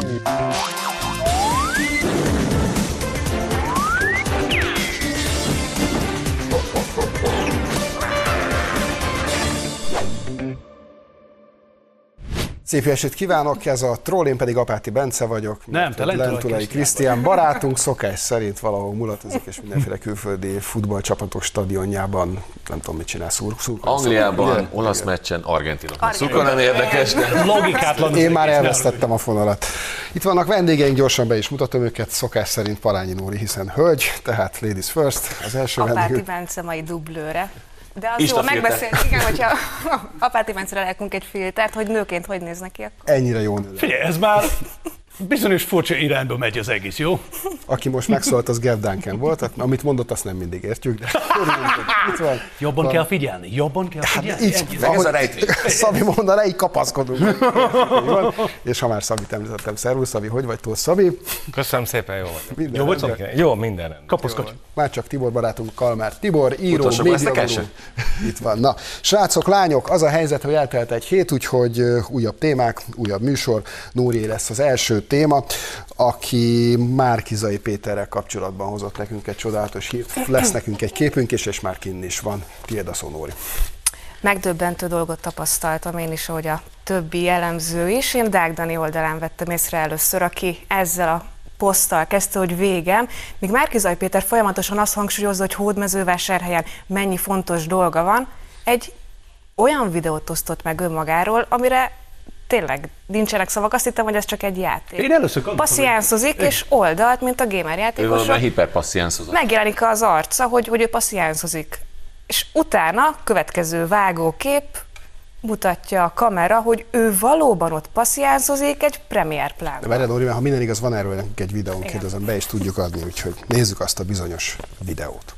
Thank you. Szép estét kívánok, ez a troll, én pedig Apáti Bence vagyok. Nem, te Lentulai Krisztián barátunk szokás szerint valahol mulatozik, és mindenféle külföldi futballcsapatok stadionjában, nem tudom mit csinál, szúr, szúr Angliában, ugye? olasz meccsen, Argentinok. Szurkol nem érdekes, de... Logikátlan. Én már elvesztettem a fonalat. Itt vannak vendégeink, gyorsan be is mutatom őket, szokás szerint Palányi Nóri, hiszen hölgy, tehát ladies first, az első Apáti vendégünk. Bence mai dublőre. De az Insta jó, megbeszélt, igen, hogyha apáti Bencre lelkünk egy filtert, hogy nőként hogy néz neki akkor. Ennyire jó nő. Figyelj, ez már bizonyos furcsa irányba megy az egész, jó? Aki most megszólalt, az Gav Duncan volt, tehát amit mondott, azt nem mindig értjük, de itt van. Jobban kell figyelni, jobban kell Hát figyelni. így, Ennyi. Meg ez a ahogy rejtély. Szabi mondaná, így kapaszkodunk. Így van. És ha már Szabit említettem, szervusz Szabi, hogy vagy túl Szabi? Köszönöm szépen, jó vagy. Minden Jó vagy. Szabi? Jó, minden rendben. Kaposzkodj. Már csak Tibor barátunk, Kalmár Tibor, író, médiagurú. Itt van. Na, srácok, lányok, az a helyzet, hogy eltelt egy hét, úgyhogy újabb témák, újabb műsor. Nóri lesz az első téma, aki Márkizai Péterrel kapcsolatban hozott nekünk egy csodálatos hírt. Lesz nekünk egy képünk, és, és már kinn is van. Tiéd a szó, Nóri. Megdöbbentő dolgot tapasztaltam én is, ahogy a többi jellemző is. Én Dák Dani oldalán vettem észre először, aki ezzel a poszttal kezdte, hogy végem, míg Márkizaj Péter folyamatosan azt hangsúlyozza, hogy Hódmezővásárhelyen mennyi fontos dolga van, egy olyan videót osztott meg önmagáról, amire tényleg nincsenek szavak, azt hittem, hogy ez csak egy játék. Én először gondoltam, Passziánszozik, és oldalt, mint a gamer Ő valami játékosok. hiperpassziánszozat. megjelenik az arca, hogy, hogy ő passziánszozik. És utána, következő vágókép mutatja a kamera, hogy ő valóban ott passziánszozik egy premier De plánban. várjál, Nóri, mert ha minden igaz, van erről nekünk egy videónk, Igen. kérdezem, be is tudjuk adni, úgyhogy nézzük azt a bizonyos videót.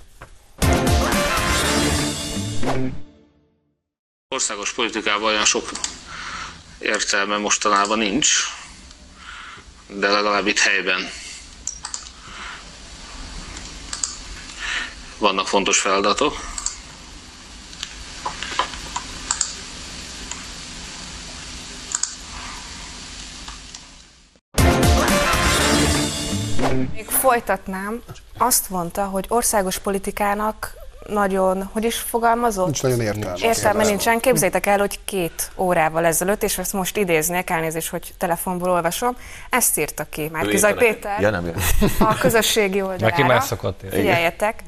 országos politikában olyan sok értelme mostanában nincs, de legalább itt helyben vannak fontos feladatok. Még folytatnám, azt mondta, hogy országos politikának nagyon, hogy is fogalmazott? Nincs nagyon értelme. Értelme nincsen. Képzeljétek el, hogy két órával ezelőtt, és ezt most idéznék, elnézést, hogy telefonból olvasom, ezt írta ki már? Péter Ja, nem, ja. a közösségi oldalára. Neki már szokott írni. Figyeljetek!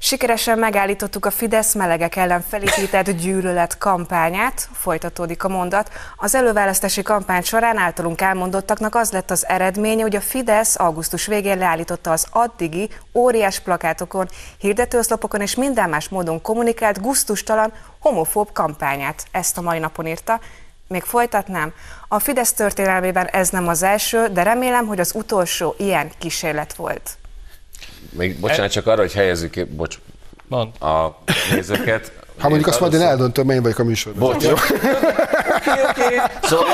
Sikeresen megállítottuk a Fidesz melegek ellen felépített gyűlölet kampányát, folytatódik a mondat. Az előválasztási kampány során általunk elmondottaknak az lett az eredménye, hogy a Fidesz augusztus végén leállította az addigi óriás plakátokon, hirdetőoszlopokon és minden más módon kommunikált guztustalan homofób kampányát. Ezt a mai napon írta. Még folytatnám. A Fidesz történelmében ez nem az első, de remélem, hogy az utolsó ilyen kísérlet volt. Még bocsánat, csak arra, hogy helyezzük ki, bocs, Mond. a nézőket. Ha mondjuk azt majd én eldöntöm, én vagyok a műsorban. Bocs. Szóval,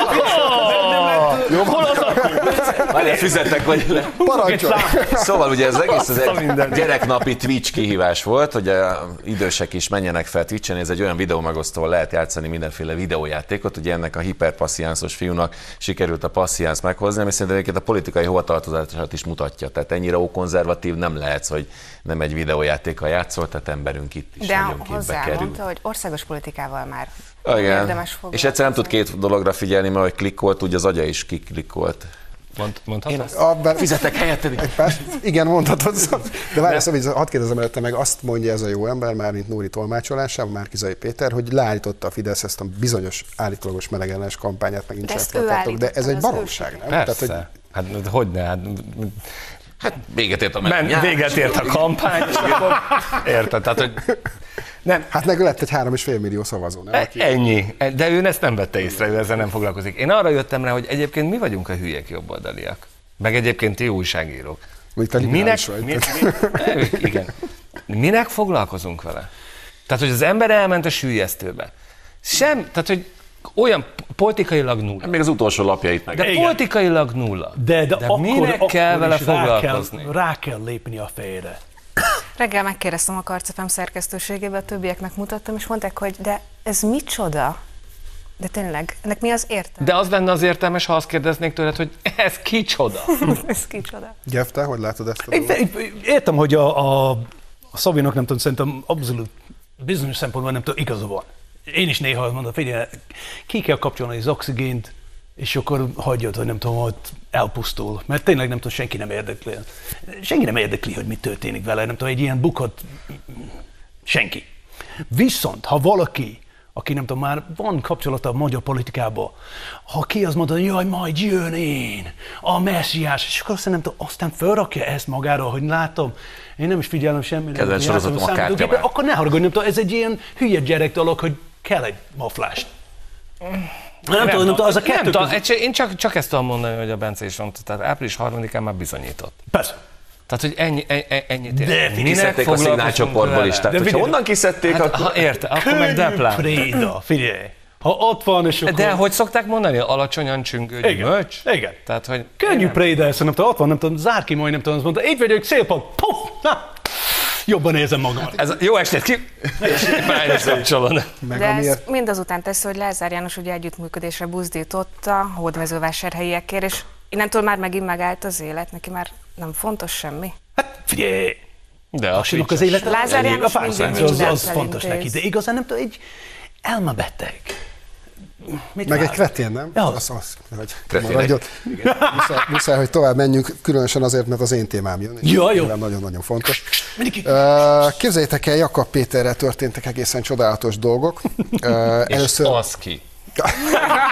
várjál, fizettek vagy le. Parancsolj! Szóval ugye ez egész ez egy gyereknapi Twitch kihívás volt, hogy a idősek is menjenek fel Twitchen, ez egy olyan videó megosztó, lehet játszani mindenféle videójátékot, ugye ennek a hiperpassziánszos fiúnak sikerült a passziánsz meghozni, ami szerintem egyébként a politikai hovatartozását is mutatja, tehát ennyire ókonzervatív nem lehetsz, hogy nem egy videójátékkal játszol, tehát emberünk itt is De nagyon képbe kerül. hozzámondta, hogy országos politikával már Igen. érdemes És foglalkozni. egyszer nem tud két dologra figyelni, mert hogy klikkolt, úgy az agya is kiklikkolt. Mond, mondhatod? A, bár, Fizetek helyetted? egy perc, igen, mondhatod. De várj, Szabi, hadd kérdezem előtte meg, azt mondja ez a jó ember, már mint Nóri tolmácsolásában, Márkizai Péter, hogy leállította a Fidesz ezt a bizonyos állítólagos melegellenes kampányát, meg De nincsenek ezt ő plakátok, de ez egy baromság, nem? Persze. Tehát, hogy Hát hogyne, hát Hát véget ért a men, véget ért a kampány, és akkor érted, tehát hogy nem, Hát meg lett egy három és fél millió szavazó, nem? Aki... ennyi. De ő ezt nem vette észre, ő ezzel nem foglalkozik. Én arra jöttem rá, hogy egyébként mi vagyunk a hülyek jobboldaliak. Meg egyébként ti újságírók. Mondjuk te Minek, vagy. mi, mi, igen. Minek foglalkozunk vele? Tehát, hogy az ember elment a sűjesztőbe. Sem, tehát, hogy olyan politikailag nulla. Még az utolsó lapjait meg. De Igen. politikailag nulla. De, de, de akkor, minek akkor kell vele is rá foglalkozni? Kell, rá kell lépni a fejre. Reggel megkérdeztem a Karcefem szerkesztőségébe, a többieknek mutattam, és mondták, hogy de ez micsoda? De tényleg, ennek mi az értelme? De az lenne az értelmes, ha azt kérdeznék tőled, hogy ez kicsoda. Ez kicsoda. Jeff, te hogy látod ezt a én- értem, hogy a, a, a Szabinak nem tudom, szerintem abszolút bizonyos szempontból nem tudom, igaza van. Én is néha azt mondom, figyelj, ki kell kapcsolni az oxigént, és akkor hagyjad, hogy nem tudom, ott elpusztul. Mert tényleg nem tudom, senki nem érdekli. Senki nem érdekli, hogy mi történik vele. Nem tudom, egy ilyen bukott senki. Viszont, ha valaki, aki nem tudom, már van kapcsolata a magyar politikába, ha ki az mondja, hogy jaj, majd jön én, a messiás, és akkor aztán nem tudom, aztán felrakja ezt magára, hogy látom, én nem is figyelem semmire. Kedvenc sorozatom a kártyavár. Akkor ne haragudj, nem tudom, ez egy ilyen hülye gyerek dolog, hogy kell egy maflást. Nem, tudom, nem tudom, az a kettő nem tudom, én csak, csak ezt tudom mondani, hogy a Bence is mondta, tehát április 3-án már bizonyított. Persze. Tehát, hogy ennyi, ennyi, ennyit ér. De Kiszedték a szignálcsoportból is. Tehát, De hogyha onnan kiszedték, Hát, akkor... ha érte, akkor meg deplán. Préda, figyelj. Ha ott van, és akkor... De hogy szokták mondani, alacsonyan csüngő Igen. gyümölcs? Igen. Tehát, hogy Könnyű préda ezt, nem tudom, ott van, nem tudom, zár ki majd, nem tudom, azt mondta, így vagyok, szép puff, na, jobban érzem magam. ez a, jó estét ki! De amiért... ez mindazután teszi, hogy Lázár János ugye együttműködésre buzdította a hódmezővásárhelyiekért, és innentől már megint megállt az élet, neki már nem fontos semmi. Hát figyelj, De a Asinak az élete. Lázár a János mindig az, az fontos neki, de igazán nem tudom, egy elmebeteg. Mit Meg egy vár? kretén, nem? Ja. Az, az, hogy Kretén maradj ott. Muszáj, muszáj, hogy tovább menjünk, különösen azért, mert az én témám jön. és Ja, jó. Nagyon-nagyon fontos. Képzeljétek el, Jakab Péterrel történtek egészen csodálatos dolgok. Először, az ki.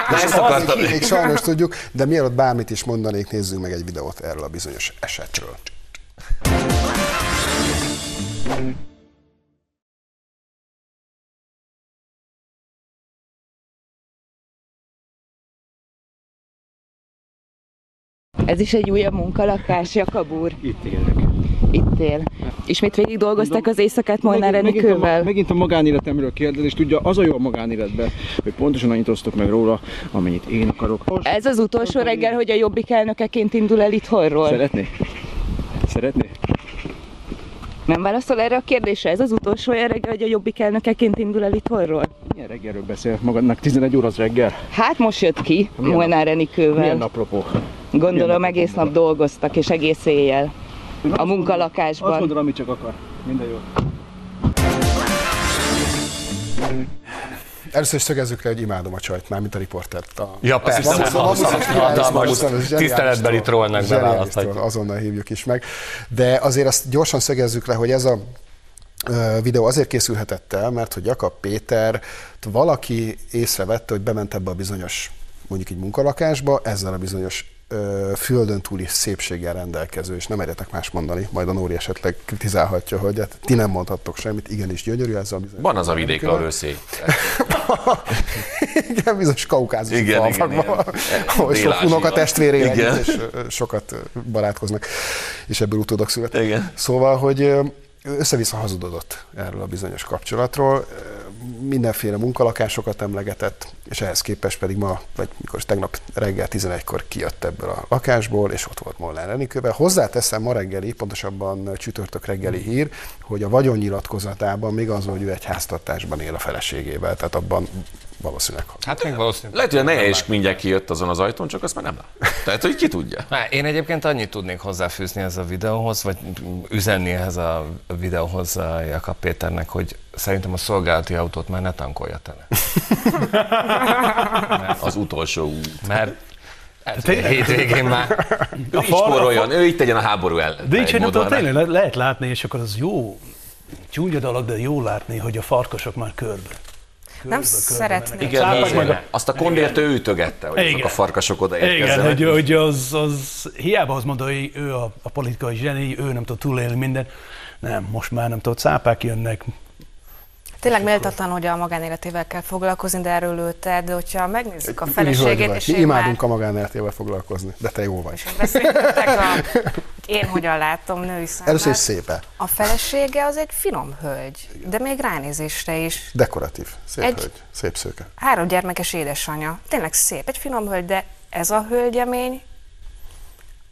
De ezt akartam. még, még sajnos tudjuk, de mielőtt bármit is mondanék, nézzünk meg egy videót erről a bizonyos esetről. Ez is egy újabb munkalakás, Jakab úr? Itt élek. Itt él. Ismét végig dolgozták az éjszakát Molnár megint, a, Enikővel? megint a magánéletemről kérdez, és tudja, az a jó a magánéletben, hogy pontosan annyit osztok meg róla, amennyit én akarok. Ez az utolsó reggel, hogy a Jobbik elnökeként indul el itthonról? Szeretné? Szeretné? Nem válaszol erre a kérdésre? Ez az utolsó reggel, hogy a Jobbik elnökeként indul el itthonról? Milyen reggelről beszél? Magadnak 11 óra az reggel? Hát most jött ki Milyen Molnár Milyen Enikővel. napropó? Gondolom milyen egész nap dolgoztak, és egész éjjel. Azt A munkalakásban. Azt mondom, amit csak akar. Minden jó. Először is szögezzük le, hogy imádom a csajt, már mint a riportert. A... Ja, persze. Tiszteletbeli trollnak beválaszthatjuk. Azonnal hívjuk is meg. De azért azt gyorsan szögezzük le, hogy ez a videó azért készülhetett el, mert hogy Jakab Péter valaki észrevette, hogy bement ebbe a bizonyos mondjuk egy munkalakásba, ezzel a bizonyos földön túli szépséggel rendelkező, és nem merjetek más mondani, majd a Nóri esetleg kritizálhatja, hogy hát ti nem mondhattok semmit, igenis gyönyörű ez a bizonyos. Van az a vidék, ahol ő szép. Igen, bizonyos kaukázus Igen, igen, igen. ahol sok Igen. együtt, és sokat barátkoznak, és ebből utódok születtek. Igen. Szóval, hogy össze-vissza hazudodott erről a bizonyos kapcsolatról, mindenféle munkalakásokat emlegetett, és ehhez képest pedig ma, vagy mikor is tegnap reggel 11-kor kijött ebből a lakásból, és ott volt Molnár Enikővel. Hozzáteszem ma reggeli, pontosabban csütörtök reggeli hír, hogy a vagyonnyilatkozatában még az, hogy ő egy háztartásban él a feleségével, tehát abban valószínűleg Hát még valószínűleg. Lehet, hogy a neje is mindjárt kijött azon az ajtón, csak azt már nem lát. Tehát, hogy ki tudja. Már én egyébként annyit tudnék hozzáfűzni ez a videóhoz, vagy üzenni ehhez a videóhoz a Jakab Péternek, hogy szerintem a szolgálati autót már ne tankolja tele. Az utolsó út. Mert ez hétvégén már Ő is spóroljon, ő itt tegyen a háború ellen. De így, nem rá. tényleg le- lehet látni, és akkor az jó, csúnya dolog, de jó látni, hogy a farkasok már körbe. Nem körbe szeretnék. Igen, Cápák igen. meg a- azt a kondért ő ütögette, hogy Igen. a farkasok Igen, odaérkezzenek. hogy, hogy az, az hiába azt mondta, hogy ő a, a politikai zseni, ő nem tud túlélni mindent. Nem, most már nem tud, cápák jönnek. Tényleg méltatlan, hogy a magánéletével kell foglalkozni, de erről ő tett, de hogyha megnézzük a feleségét, és Mi imádunk már... a magánéletével foglalkozni, de te jó vagy. És beszéltek a... Én hogyan látom női számára. Először is szépe, A felesége az egy finom hölgy, de még ránézésre is. dekoratív, szép Egy- hölgy, szép szőke. Három gyermekes édesanyja. Tényleg szép, egy finom hölgy, de ez a hölgyemény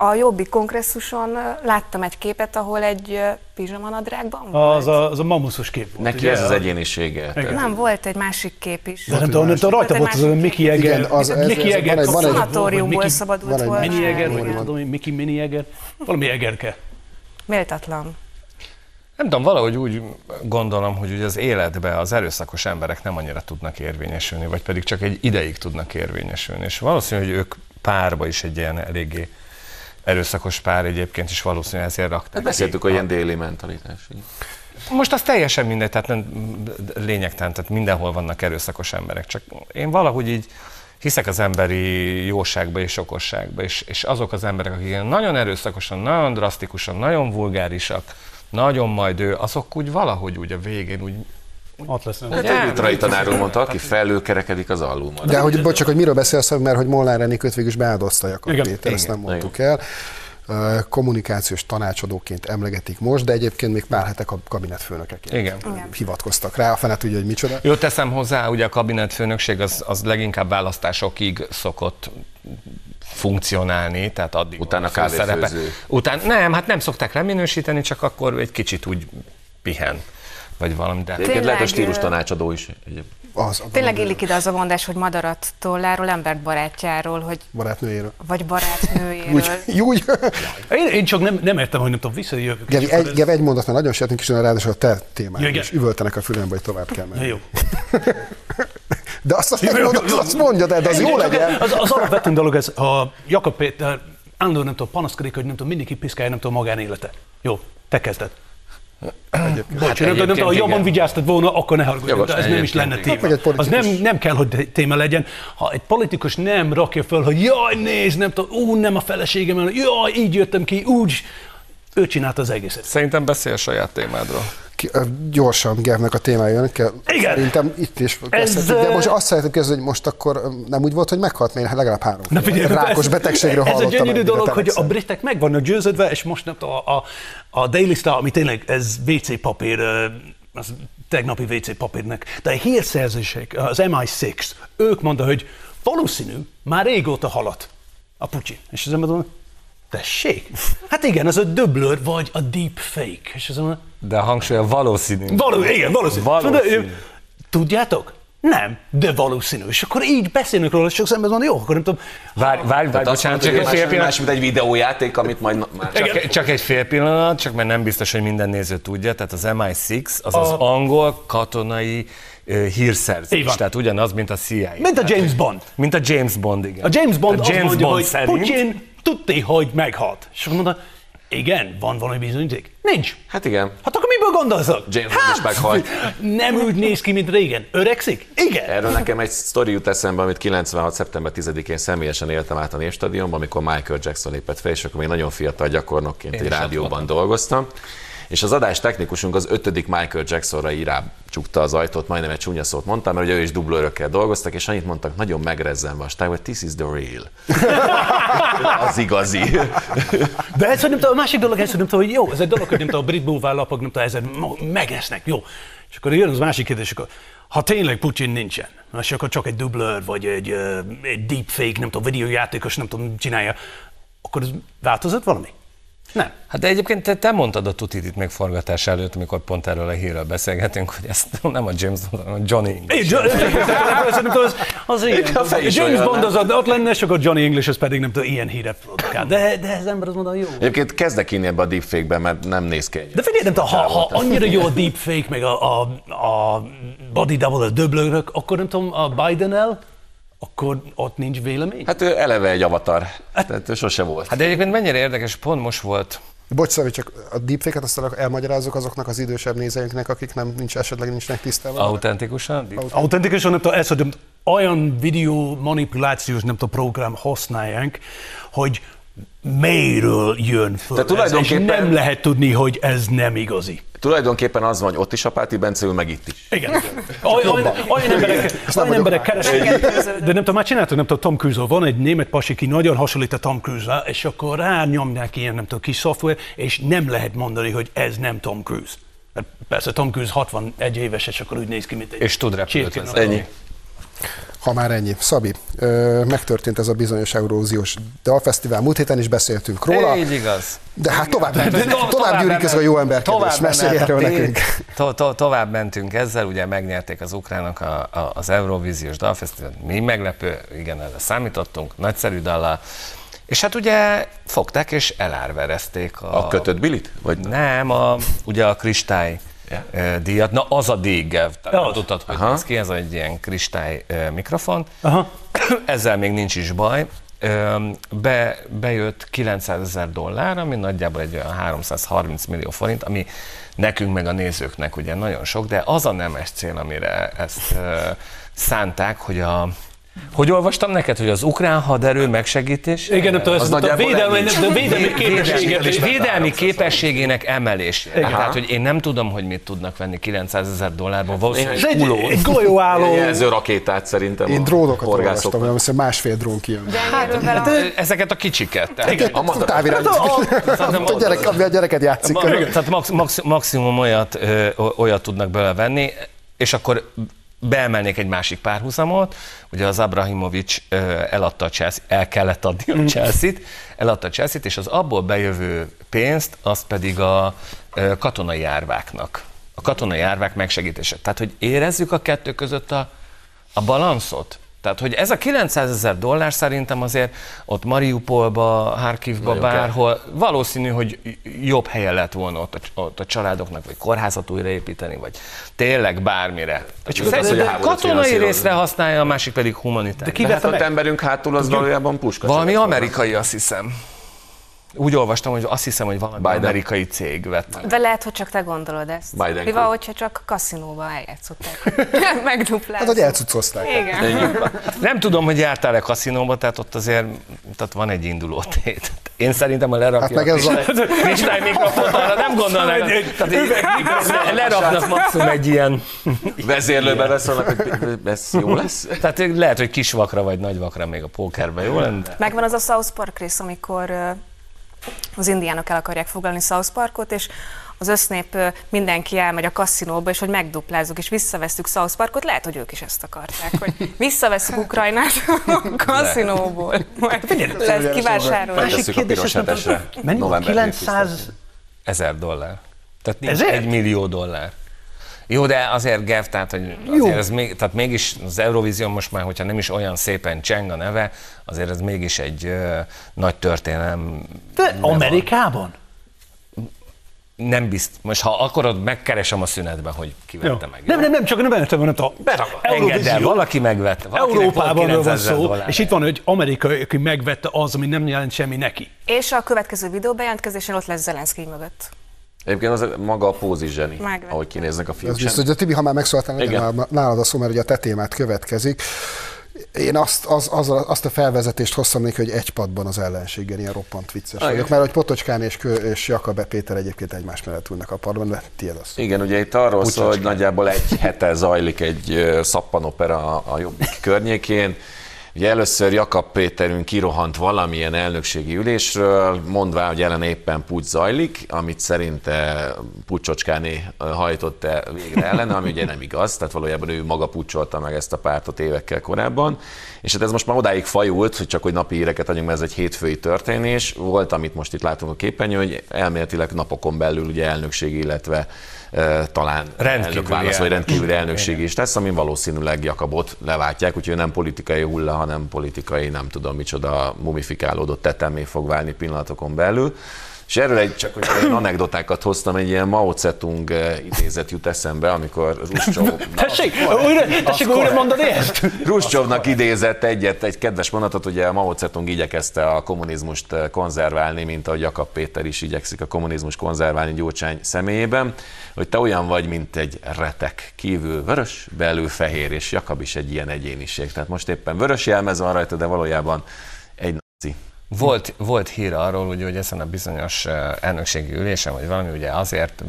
A Jobbik kongresszuson láttam egy képet, ahol egy pizsamanadrágban volt. Az a, az a mamuszos kép volt. Neki ugye? ez az egyénisége. Igen. Nem, volt egy másik kép is. De nem tudom, nem tudom, rajta Volt egy volt az kép. Jagger. Igen, az- ez- Mickey ez- van egy- van egy- Szanatóriumból szabadult volna. Mini Jagger, vagy tudom, Mickey Mini Jagger. Valami Jaggerke. Méltatlan. Nem tudom, valahogy úgy gondolom, hogy ugye az életben az erőszakos emberek nem annyira tudnak érvényesülni, vagy pedig csak egy ideig tudnak érvényesülni. És valószínű, hogy ők párba is egy ilyen eléggé erőszakos pár egyébként is valószínűleg ezért rakták. Hát beszéltük, hogy ilyen déli mentalitás. Most az teljesen mindegy, tehát nem, lényegtelen, tehát mindenhol vannak erőszakos emberek. Csak én valahogy így hiszek az emberi jóságba és okosságba, és, és azok az emberek, akik ilyen nagyon erőszakosan, nagyon drasztikusan, nagyon vulgárisak, nagyon majd ő, azok úgy valahogy úgy a végén úgy Ott lesz. Hát egy vitrai tanár úr mondta, aki felülkerekedik, az alul marad. De hogy bocs, csak hogy miről beszélsz, mert hogy Molnár Renikőt végül is beáldozta Jakab Igen. Péter, ezt Igen. nem mondtuk el. Ö, Kommunikációs tanácsadóként emlegetik most, de egyébként még pár hetek a kabinetfőnökeként Igen. Igen. hivatkoztak rá. A fene tudja, hogy micsoda. Jó, teszem hozzá, ugye a kabinetfőnökség az, az leginkább választásokig szokott funkcionálni, tehát addig Utána a főszerepe. kávéfőző. Után, nem, hát nem szokták leminősíteni, csak akkor egy kicsit úgy pihen, vagy valami, de... Egyébként lehet, Tényleg, stílus tanácsadó is. Az a Tényleg illik ide az a mondás, hogy madarat tolláról, embert barátjáról, hogy, barátnőjéről. vagy barátnőjéről. Úgy, úgy. Én, én csak nem, nem értem, hogy nem tudom, visszajövök. Gevi, egy, Gevi, egy mondat, mert nagyon sértünk is, ráadásul a te témád, Ja, és üvöltenek a fülembe, hogy tovább kell Ja, menni. jó. De azt, azt, Jó, jó, mondod, jó. azt mondja, de az jó legyen. Az, az alapvető dolog ez, ha Jakab Péter állandóan nem tudom, panaszkodik, hogy nem tudom, mindenki piszkálja, nem tudom, magánélete. Jó, te kezded. Bocs, hát nem tudom, ha egyébként jobban igen. vigyáztad volna, akkor ne haragudj, Jogos, de ez nem is egyébként lenne igen. téma. Az nem, nem kell, hogy téma legyen. Ha egy politikus nem rakja föl, hogy jaj, nézd, nem tudom, ú, nem a feleségem, jaj, így jöttem ki, úgy, ő csinálta az egészet. Szerintem beszél a saját témádról. Gyorsan Gevnek a témája jön, kell, Igen. szerintem itt is Ez, de most azt szeretném kezdeni, hogy most akkor nem úgy volt, hogy meghalt, én legalább három Na figyelj, rákos ez- betegségről Ez egy gyönyörű dolog, hogy a britek meg vannak győződve, és most nem a, a, a Daily Star, ami tényleg ez WC papír, az tegnapi WC papírnak, de a hírszerzések, az MI6, ők mondta, hogy valószínű, már régóta haladt a Putyin. És ember mondja, tessék? Hát igen, ez a döblör, vagy a deep fake. És az ember De a hangsúly a valószínű. Való, igen, valószínű. Valószínű. De, ö, Tudjátok? Nem, de valószínű. És akkor így beszélünk róla, és sok szemben mondja, jó, akkor nem tudom. Várj, várj, várj, azt bocsánat, csak egy fél pillanat. más, mint egy videójáték, amit majd már csak Csak, egy fél pillanat, csak mert nem biztos, hogy minden néző tudja. Tehát az MI6 az az angol katonai hírszerzés. van. Tehát ugyanaz, mint a CIA. Mint a James Bond. Mint a James Bond, igen. A James Bond a azt James mondja, Bond hogy szerint, Putyin tudti, hogy meghalt. És akkor mondta, igen, van valami bizonyíték? Nincs. Hát igen. Hát akkor miből gondolszak? James Bond is meghalt. Nem úgy néz ki, mint régen. Öregszik? Igen. Erről nekem egy sztori jut eszembe, amit 96. szeptember 10-én személyesen éltem át a Névstadionban, amikor Michael Jackson lépett fel, és akkor még nagyon fiatal gyakornokként egy is ott rádióban dolgoztam. És az adás technikusunk az ötödik Michael Jacksonra így csukta az ajtót, majdnem egy csúnya szót mondtam, mert ugye ő is dublőrökkel dolgoztak, és annyit mondtak, nagyon megrezzenve a stály, hogy this is the real. az igazi. De ez, hogy nem tudom, a másik dolog, ez, hogy nem tudom, hogy jó, ez egy dolog, hogy nem tudom, a brit búvárlapok, nem tudom, mo- megesznek, jó. És akkor jön az másik kérdés, akkor ha tényleg Putin nincsen, és akkor csak egy dublőr, vagy egy, egy deepfake, nem tudom, videójátékos, nem tudom, csinálja, akkor ez változott valami? Nem. Hát de egyébként te, te mondtad a tutit itt még forgatás előtt, amikor pont erről a hírről beszélgetünk, hogy ezt nem a James Bond, hanem a Johnny English. Én, Jo- Szerintem az, az ilyen. A James olyan, Bond az ott lenne, és akkor Johnny English az pedig nem tudom, ilyen híret produkál. De, de ez ember az mondja, jó. Egyébként kezdek inni ebbe a deepfake-be, mert nem néz ki. De figyelj, nem tudom, ha, ha annyira jó a deepfake, meg a, a, a body double, a döblőrök, akkor nem tudom, a Biden-el, akkor ott nincs vélemény? Hát ő eleve egy avatar, tehát ő sose volt. Hát de egyébként mennyire érdekes, pont most volt Bocs, Szabi, csak a deepfake-et azt elmagyarázok azoknak az idősebb nézőinknek, akik nem, nincs, esetleg nincsnek tisztában. autentikusan. Autentikusan nem tudom, ez, hogy olyan videó manipulációs nem tudom, program használják, hogy mélyről jön föl. Tehát ez, és tulajdonképpen- nem lehet tudni, hogy ez nem igazi. Tulajdonképpen az van, hogy ott is Apáti Bence ül, meg itt is. Igen. Olyan, olyan, olyan emberek, olyan emberek. Megkettőződött. De nem tudom, már csináltuk, nem tudom, Tom cruise van egy német pasi, aki nagyon hasonlít a Tom Cruise-ra, és akkor rányomják ilyen, nem tudom, kis szoftver, és nem lehet mondani, hogy ez nem Tom Cruise. Mert Persze Tom Cruise 61 éves, és akkor úgy néz ki, mint egy És tud vezetni. Ennyi. Ha már ennyi. Szabi, ö, megtörtént ez a bizonyos Euróziós Dalfesztivál, múlt héten is beszéltünk róla. Így igaz. De hát tovább, Tehát, tovább, to- tovább gyűrik ez a jó emberkedés. tovább Mesélj erről nekünk. To- to- tovább mentünk ezzel, ugye megnyerték az ukránok a, a, az Eurovíziós Dalfesztivál, mi meglepő, igen, erre számítottunk, nagyszerű dallal. És hát ugye fogták és elárverezték a... A kötött bilit? Vagy Nem, a, ugye a kristály yeah. díjat. Na az a Az. tehát tudtad, hogy Aha. néz ki, ez egy ilyen kristály ö, mikrofon. Aha. Ezzel még nincs is baj. Be, bejött 900 ezer dollár, ami nagyjából egy olyan 330 millió forint, ami nekünk meg a nézőknek ugye nagyon sok, de az a nemes cél, amire ezt ö, szánták, hogy a hogy olvastam neked, hogy az ukrán haderő megsegítés? Igen, nem tudom, Az a védelmi, de védelmi védelmi képességének emelésére. Tehát, hogy én nem tudom, hogy mit tudnak venni 900 ezer dollárból, Ez valószínűleg egy, uló. egy golyóálló. jelző rakétát szerintem Én drónokat olvastam, hogy azt másfél drón kijön. Hát, ezeket a kicsiket. A madár- Távirányító. A gyerek, ami a gyereket játszik. Tehát max, max, maximum olyat tudnak belevenni, és akkor beemelnék egy másik párhuzamot, ugye az Abrahimovics eladta a Chelsea, el kellett adni a Chelsea-t, eladta a Chelsea-t, és az abból bejövő pénzt, azt pedig a katonai árváknak, a katonai árvák megsegítése. Tehát, hogy érezzük a kettő között a, a balanszot? Tehát, hogy ez a 900 ezer dollár szerintem azért ott Mariupolba, Harkivba, Nagyon kell. bárhol valószínű, hogy jobb helye lett volna ott a, ott a családoknak, vagy kórházat újraépíteni, vagy tényleg bármire. Csak Tehát az, hogy a katonai részre használja, a másik pedig humanitárius. ki De hát ott meg? emberünk hátul az valójában puska. Valami amerikai, azt hiszem. Úgy olvastam, hogy azt hiszem, hogy valami Biden. amerikai cég vett. De lehet, hogy csak te gondolod ezt. Biden Mi van, hogyha csak kaszinóba eljátszották? Megduplázták. Hát, hogy elcuccozták. Igen. Nem tudom, hogy jártál-e kaszinóba, tehát ott azért tehát van egy induló tét. Én szerintem, ha lerakja Hát meg ez a- kristály mikrofont, arra nem gondolnak. Tehát így, leraknak maximum egy ilyen, Vezérlőbe beszélnek, hogy ez jó lesz. tehát lehet, hogy kis vakra vagy nagy vakra még a pókerben jó lenne. Megvan az a South Park rész, amikor az indiánok el akarják foglalni South Parkot, és az össznép mindenki elmegy a kaszinóba, és hogy megduplázzuk, és visszavesztük South Parkot, lehet, hogy ők is ezt akarták, hogy visszaveszünk Ukrajnát a kaszinóból. Majd lesz kivásárolni. Piros hetesre. Mennyi volt? November 900 ezer dollár. Tehát nincs Ezért? egy millió dollár. Jó, de azért Gev, tehát, hogy Jó. azért ez még, tehát mégis az Eurovízió most már, hogyha nem is olyan szépen cseng a neve, azért ez mégis egy ö, nagy történelem. De Amerikában? Nem bizt. Most ha akarod, megkeresem a szünetben, hogy ki Jó. vette meg. Nem, nem, nem, csak nem vettem, hanem a Engedd el, valaki megvette. Európában van 900 000 szó, dollár. és itt van, hogy Amerika, aki megvette az, ami nem jelent semmi neki. És a következő videó bejelentkezésen ott lesz Zelenszky mögött. Egyébként az maga a pózi zseni, Megvettem. ahogy kinéznek a Ez fiúk. biztos, hogy a Tibi, ha már Igen. nálad- a szó, mert ugye a te témát következik. Én azt, az, az, azt a felvezetést hoztam neki, hogy egy padban az ellenséggel ilyen roppant vicces vagyok, mert hogy Potocskán és, Kö, és Jakab Péter egyébként egymás mellett ülnek a padban, de tiéd az. Igen, ugye itt arról szól, hogy Pucsacskán. nagyjából egy hete zajlik egy szappanopera a Jobbik környékén. Ugye először Jakab Péterünk kirohant valamilyen elnökségi ülésről, mondvá, hogy ellen éppen pucs zajlik, amit szerinte Pucsocskáné hajtott végre ellen, ami ugye nem igaz, tehát valójában ő maga pucsolta meg ezt a pártot évekkel korábban. És hát ez most már odáig fajult, hogy csak hogy napi híreket adjunk, mert ez egy hétfői történés. Volt, amit most itt látunk a képernyőn, hogy elméletileg napokon belül ugye elnökség, illetve talán Rendkívüli elnökválasz, vagy elnök. rendkívüli elnökség is lesz, ami valószínűleg Jakabot leváltják, úgyhogy nem politikai hulla, hanem politikai, nem tudom micsoda, mumifikálódott tetemé fog válni pillanatokon belül. És erről egy, csak hogy én anekdotákat hoztam, egy ilyen Mao Zedong eh, idézet jut eszembe, amikor Ruscsov, Tessék, újra, tessék újra mondani ezt? Ruscsovnak idézett egyet, egy kedves mondatot, ugye Mao Zedong igyekezte a kommunizmust eh, konzerválni, mint ahogy Jakab Péter is igyekszik a kommunizmus konzerválni Gyurcsány személyében, hogy te olyan vagy, mint egy retek, kívül vörös, belül fehér, és Jakab is egy ilyen egyéniség. Tehát most éppen vörös jelmez van rajta, de valójában egy nazi. Volt, volt hír arról, ugye, hogy ezen a bizonyos elnökségi ülésen, vagy valami, ugye azért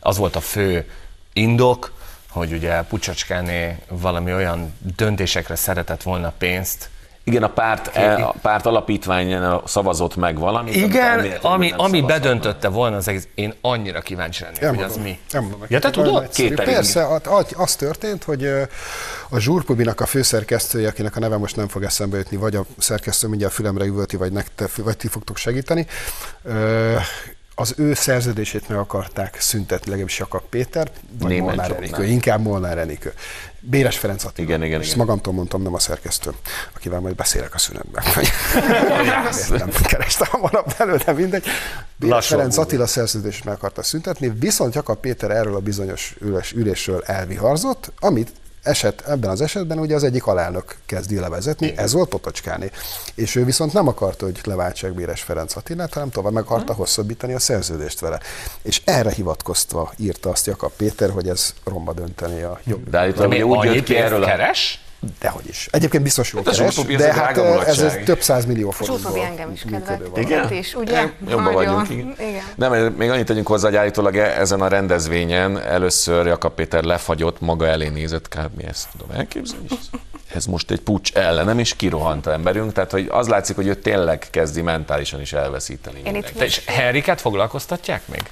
az volt a fő indok, hogy ugye Pucsacskáné valami olyan döntésekre szeretett volna pénzt Igen, a párt, e, a párt alapítvány szavazott meg valamit. amit Igen, ami, nem ami bedöntötte volna az egész, én annyira kíváncsi lennék, hogy az mi. Nem mondom Ja, te tudod? Persze, a- a- az történt, hogy a Zsúrpubinak a főszerkesztője, akinek a neve most nem fog eszembe jutni, vagy a szerkesztő mindjárt fülemre üvölti, vagy, nektek, vagy ti fogtok segíteni, az ő szerződését meg akarták szüntetni, legalábbis Jakab Péter, vagy Német Molnár. Enikő, inkább Molnár Enikő. Béres Ferenc Attila. Igen, igen, És igen. magamtól mondtam, nem a szerkesztő, akivel majd beszélek a szünetben. nem kerestem hamarabb elő, de mindegy. Béres Lassan Ferenc Google. Attila szerződést meg akarta szüntetni, viszont Jakab Péter erről a bizonyos üles, ülésről elviharzott, amit eset, ebben az esetben ugye az egyik alelnök kezdi levezetni, ez volt Potocskáné. És ő viszont nem akarta, hogy leváltsák Béres Ferenc Attilát, hanem tovább meg akarta hosszabbítani a szerződést vele. És erre hivatkoztva írta azt Jakab Péter, hogy ez romba dönteni a jobb. De állítólag úgy jött ki erről a... keres? Dehogy is. Egyébként biztos jó Hát keres, az de hát ez, ez több száz millió forintból Zsúrtobi engem is kedvelt. Igen? Is, ugye? Jobban Nagyon. vagyunk, igen. igen. Nem, még annyit tegyünk hozzá, hogy állítólag e- ezen a rendezvényen először Jakab Péter lefagyott, maga elé nézett, kb. ezt tudom elképzelni. Ez most egy pucs ellenem, és kirohant a emberünk, tehát hogy az látszik, hogy ő tényleg kezdi mentálisan is elveszíteni. Én itt és Henriket foglalkoztatják még?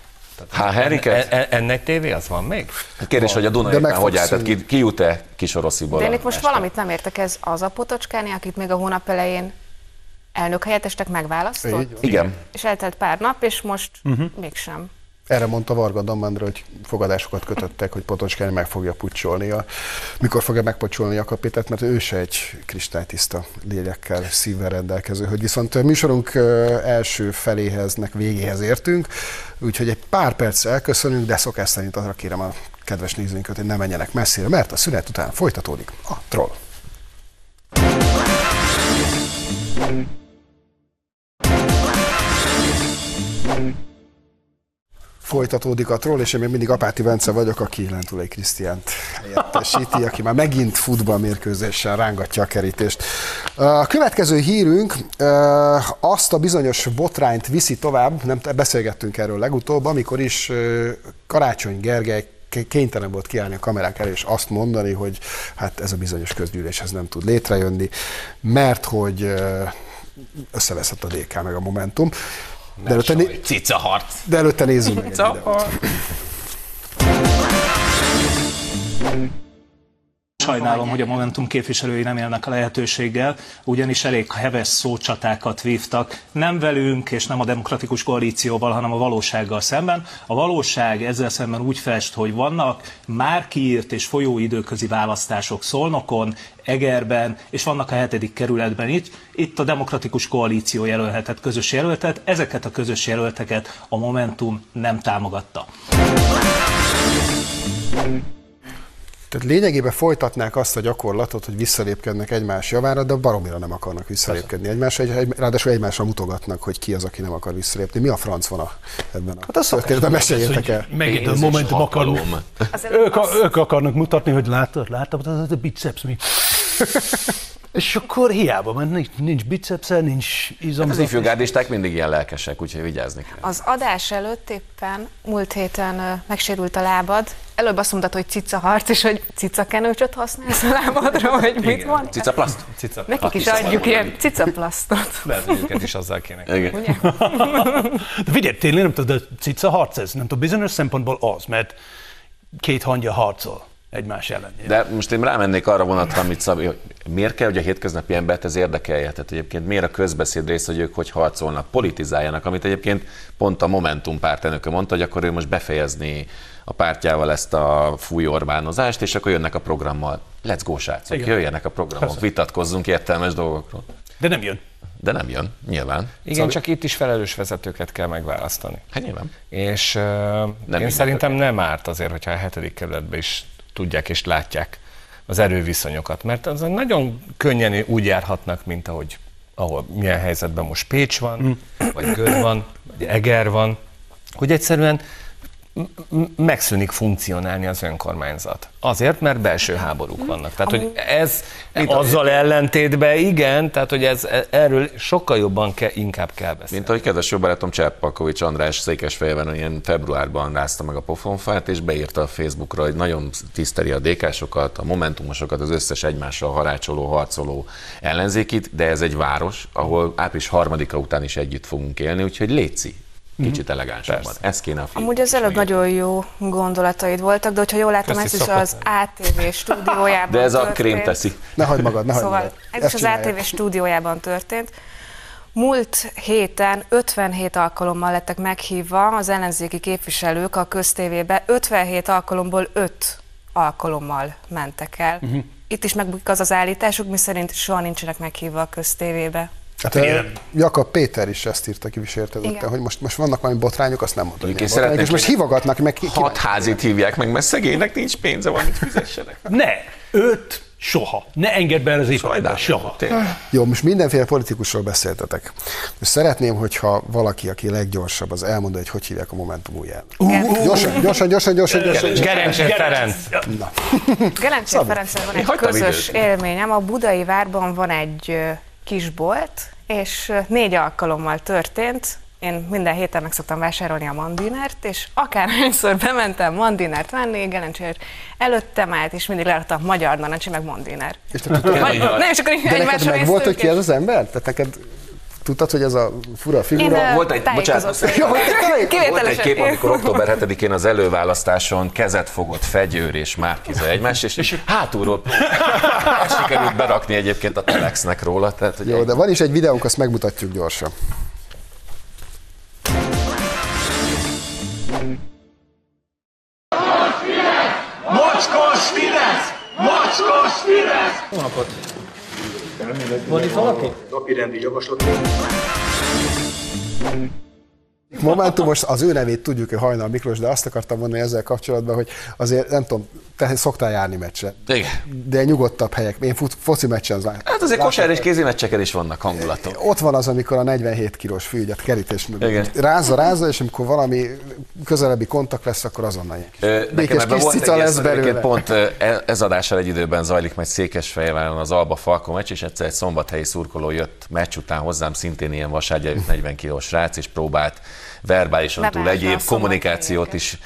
Há, Henriket? E- e- ennek tévé az van még? Kérdés, hogy a meg hogy állt, tehát ki, ki jut-e Kisorosziból? De én itt most este? valamit nem értek, ez az a Potocskáni, akit még a hónap elején elnök helyettestek megválasztott. Igen. és eltelt pár nap, és most uh-huh. mégsem. Erre mondta Varga Damandra, hogy fogadásokat kötöttek, hogy Potocskán meg fogja pucsolni. A, mikor fogja megpocsolni a kapitát, mert ő se egy kristálytiszta lélekkel, szívvel rendelkező. Hogy viszont műsorunk első feléhez, nek végéhez értünk, úgyhogy egy pár perc elköszönünk, de szokás szerint arra kérem a kedves nézőinket, hogy ne menjenek messzire, mert a szünet után folytatódik a troll. Folytatódik a troll, és én még mindig Apáti Vence vagyok, aki Lentulai Krisztiánt helyettesíti, aki már megint futballmérkőzéssel rángatja a kerítést. A következő hírünk azt a bizonyos botrányt viszi tovább, nem beszélgettünk erről legutóbb, amikor is Karácsony Gergely kénytelen volt kiállni a kamerák elé, és azt mondani, hogy hát ez a bizonyos közgyűlés ez nem tud létrejönni, mert hogy összeveszett a DK meg a Momentum. De előtte, né- Cica harc. de előtte nézzünk meg egy videót. Sajnálom, hogy a Momentum képviselői nem élnek a lehetőséggel, ugyanis elég heves szócsatákat vívtak, nem velünk és nem a demokratikus koalícióval, hanem a valósággal szemben. A valóság ezzel szemben úgy fest, hogy vannak már kiírt és folyó időközi választások Szolnokon, Egerben, és vannak a hetedik kerületben itt. Itt a demokratikus koalíció jelölhetett közös jelöltet, ezeket a közös jelölteket a Momentum nem támogatta. Tehát lényegében folytatnák azt a gyakorlatot, hogy visszalépkednek egymás javára, de baromira nem akarnak visszalépkedni egymásra, egy, egy, ráadásul egymásra mutogatnak, hogy ki az, aki nem akar visszalépni. Mi a franc van a, ebben a hát az történetben? Meséljétek el. Megint a Momentum akar, hatalom. ők, ők akarnak mutatni, hogy látod, látod, az a biceps mi. És akkor hiába, mert nincs, nincs bicepszel, nincs izom. Az ifjúgárdisták mindig ilyen lelkesek, úgyhogy vigyázni kell. Az adás előtt éppen múlt héten megsérült a lábad. Előbb azt mondtad, hogy cica harc, és hogy cica kenőcsöt használsz a lábadra, vagy mit mond? Cica plaszt? Cica. Nekik is adjuk ilyen cicaplasztot. Lehet, hogy őket is azzal kéne. Igen. De figyelj, tényleg nem tudod, de cica harc ez, nem tudom, bizonyos szempontból az, mert két hangja harcol egymás ellen. De most én rámennék arra vonatra, amit Szabi, hogy miért kell, hogy a hétköznapi embert ez érdekelje? Tehát egyébként miért a közbeszéd rész, hogy ők hogy harcolnak, politizáljanak, amit egyébként pont a Momentum pártelnöke mondta, hogy akkor ő most befejezni a pártjával ezt a fúj Orbánozást, és akkor jönnek a programmal. Let's go, srácok, Igen. jöjjenek a programok, Persze. vitatkozzunk értelmes dolgokról. De nem jön. De nem jön, nyilván. Igen, csak itt is felelős vezetőket kell megválasztani. Hát nyilván. És uh, én minden szerintem nem árt azért, hogyha a hetedik kerületben is tudják és látják az erőviszonyokat, mert az nagyon könnyen úgy járhatnak, mint ahogy ahol milyen helyzetben most Pécs van, vagy Göd van, vagy Eger van, hogy egyszerűen megszűnik funkcionálni az önkormányzat. Azért, mert belső háborúk vannak. Tehát, hogy ez azzal ellentétben igen, tehát, hogy ez, erről sokkal jobban ke, inkább kell beszélni. Mint ahogy kedves jó barátom Cserpakovics András Székesfejében ilyen februárban rázta meg a pofonfát, és beírta a Facebookra, hogy nagyon tiszteli a DK-sokat, a momentumosokat, az összes egymással harácsoló, harcoló ellenzékit, de ez egy város, ahol április harmadika után is együtt fogunk élni, úgyhogy létszi, kicsit elegánsabban. Ez kéne a fiúk Amúgy az előbb nagyon jó gondolataid voltak, de hogyha jól Köszi, ez is az ATV stúdiójában De ez a történt. krém teszi. Ne hagyd magad, ne hagyd Szóval magad. ez Ezt is az. ATV stúdiójában történt. Múlt héten 57 alkalommal lettek meghívva az ellenzéki képviselők a köztévébe, 57 alkalomból 5 alkalommal mentek el. Mhm. Uh-huh. Itt is megbukik az az állításuk, miszerint soha nincsenek meghívva a köztévébe. Hát, Igen. eh, Jakab Péter is ezt írta ki visértedetten, Igen. hogy most, most vannak valami botrányok, azt nem mondta. Én botrányok, és most hívogatnak meg. Ki, Hat házit hívják meg, mert szegénynek nincs pénze, valamit fizessenek. Ne, öt, soha. Ne engedd be el az épületbe, soha. Tényleg. Jó, most mindenféle politikusról beszéltetek. És szeretném, hogyha valaki, aki leggyorsabb, az elmondja, hogy hogy hívják a Momentum új elnökét. Gyorsan, gyorsan, gyorsan, gyorsan, gyorsan. Gerencsér Ferenc. Na. Gelencsér Ferencen van Én egy közös időt. élményem. A Budai Várban van egy kisbolt, és négy alkalommal történt. Én minden héten meg szoktam vásárolni a mandinert, és akárhányszor bementem mandinert venni, Gelencsér előttem állt, és mindig leadta magyar nanancsi, meg mandiner. És te tudtad, Vagy, nem, és akkor így egymásra meg volt, hogy ki ez az ember? Tehát neked tudtad, hogy ez a fura Én figura? ö, volt egy- bocsánat. Volt egy kép, amikor október 7-én az előválasztáson kezet fogott Fegyőr és Márkiza egymást, és hátulról ezt sikerült berakni egyébként a Telexnek róla. Tehát, hogy Jó, de van is egy videónk, azt megmutatjuk gyorsan. Napirendi javaslat. Momentumos, az ő nevét tudjuk, hogy Hajnal Miklós, de azt akartam mondani ezzel kapcsolatban, hogy azért nem tudom, te szoktál járni meccsre, Igen. de nyugodtabb helyek. Én fut, foci meccsen láttam. Hát azért kosár és kézimeccseken is vannak hangulatok. Ott van az, amikor a 47 kilós fűgyet kerítés mögött Igen. rázza, rázza, és amikor valami közelebbi kontakt lesz, akkor azonnal ilyen kis békés kis cica lesz belőle. pont e- ez adással egy időben zajlik, majd Székesfehérváron az Alba Falko meccs, és egyszer egy szombathelyi szurkoló jött meccs után hozzám, szintén ilyen vasárgyerű 40 kilós srác, és próbált verbálisan túl egyéb kommunikációt is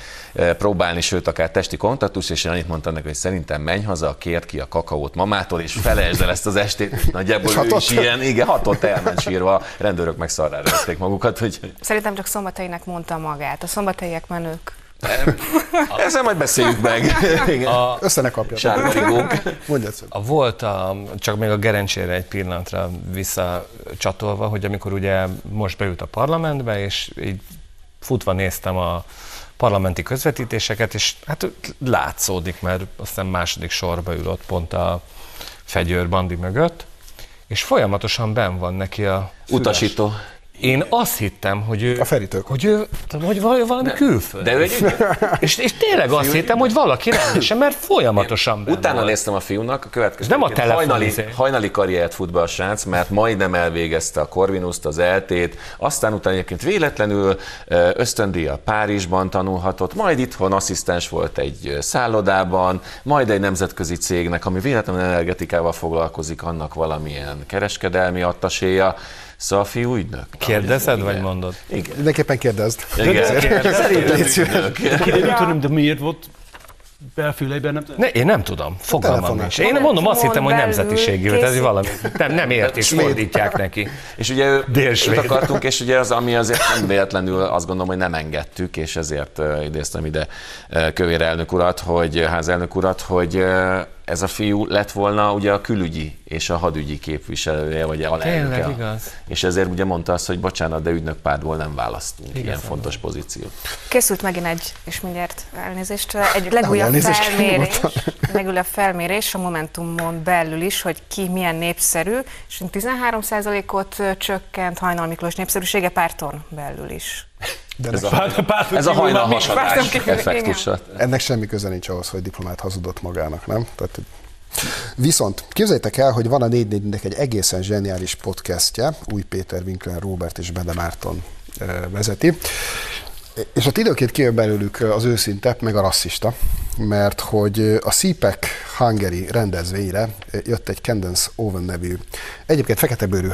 próbálni, sőt akár testi kontaktus, és én annyit mondtam neki, hogy szerintem menj haza, kérd ki a kakaót mamától, és felejtsd el ezt az estét. Nagyjából És ő hatott? is ilyen, igen, hatott elment sírva, a rendőrök meg szarrára magukat, hogy Szerintem csak szombathelynek mondta magát. A szombathelyiek menők. ezzel majd beszéljük meg. Igen. Össze ne. A volt, a, csak még a Gerencsére egy pillanatra visszacsatolva, hogy amikor ugye most beült a parlamentbe, és így futva néztem a parlamenti közvetítéseket, és hát látszódik, mert aztán második sorba ül ott pont a fegyőr bandi mögött, és folyamatosan ben van neki a füles. Utasító. Én azt hittem, hogy ő... A Feritől. Hogy ő, hogy valami, valami külföld. De ő egy És, és tényleg azt hittem, hogy valaki rendesen, mert folyamatosan benne Utána volt. néztem a fiúnak, a következő. Ez nem a telefon hajnali, izé. hajnali karriert fut be a srác, mert majdnem elvégezte a Corvinuszt, az eltét, aztán utána egyébként véletlenül ö, ösztöndíjjal Párizsban tanulhatott, majd itthon asszisztens volt egy szállodában, majd egy nemzetközi cégnek, ami véletlenül energetikával foglalkozik, annak valamilyen kereskedelmi attaséja. Szóval a fiú ügynök. Kérdezed, Igen. vagy mondod? Igen. Mindenképpen kérdezd. Igen. Szerintem légy szíves. Ügynök. Hogy nem, de miért volt belfüleiben, nem Ne, én nem tudom, fogalmam nincs. Én mondom, azt hittem, hogy nemzetiségű, tehát valami nem, nem ért, és fordítják neki. És ugye ő, Délsvéd. őt akartunk, és ugye az, ami azért nem véletlenül azt gondolom, hogy nem engedtük, és ezért idéztem ide Kövér elnök urat, hogy házelnök urat, hogy ez a fiú lett volna ugye a külügyi és a hadügyi képviselője, vagy alelnöke. Tényleg igaz. És ezért ugye mondta azt, hogy bocsánat, de ügynökpártból nem választunk ilyen fontos pozíciót. Készült megint egy, és mindjárt elnézést, egy legújabb elnézést, felmérés, legújabb felmérés a Momentumon belül is, hogy ki milyen népszerű, és 13%-ot ö, csökkent Hajnal Miklós népszerűsége párton belül is. De Ez a, Párton ez a kívül hajnal már még hasadás párton kívül, effektusa. ennek semmi köze nincs ahhoz, hogy diplomát hazudott magának, nem? Tehát, Viszont képzeljétek el, hogy van a 444-nek egy egészen zseniális podcastje, Új Péter, Winkler, Robert és Bede Márton vezeti. És ott időnként kijön belőlük az őszinte, meg a rasszista, mert hogy a CPEC Hungary rendezvényre jött egy Candence Owen nevű, egyébként fekete bőrű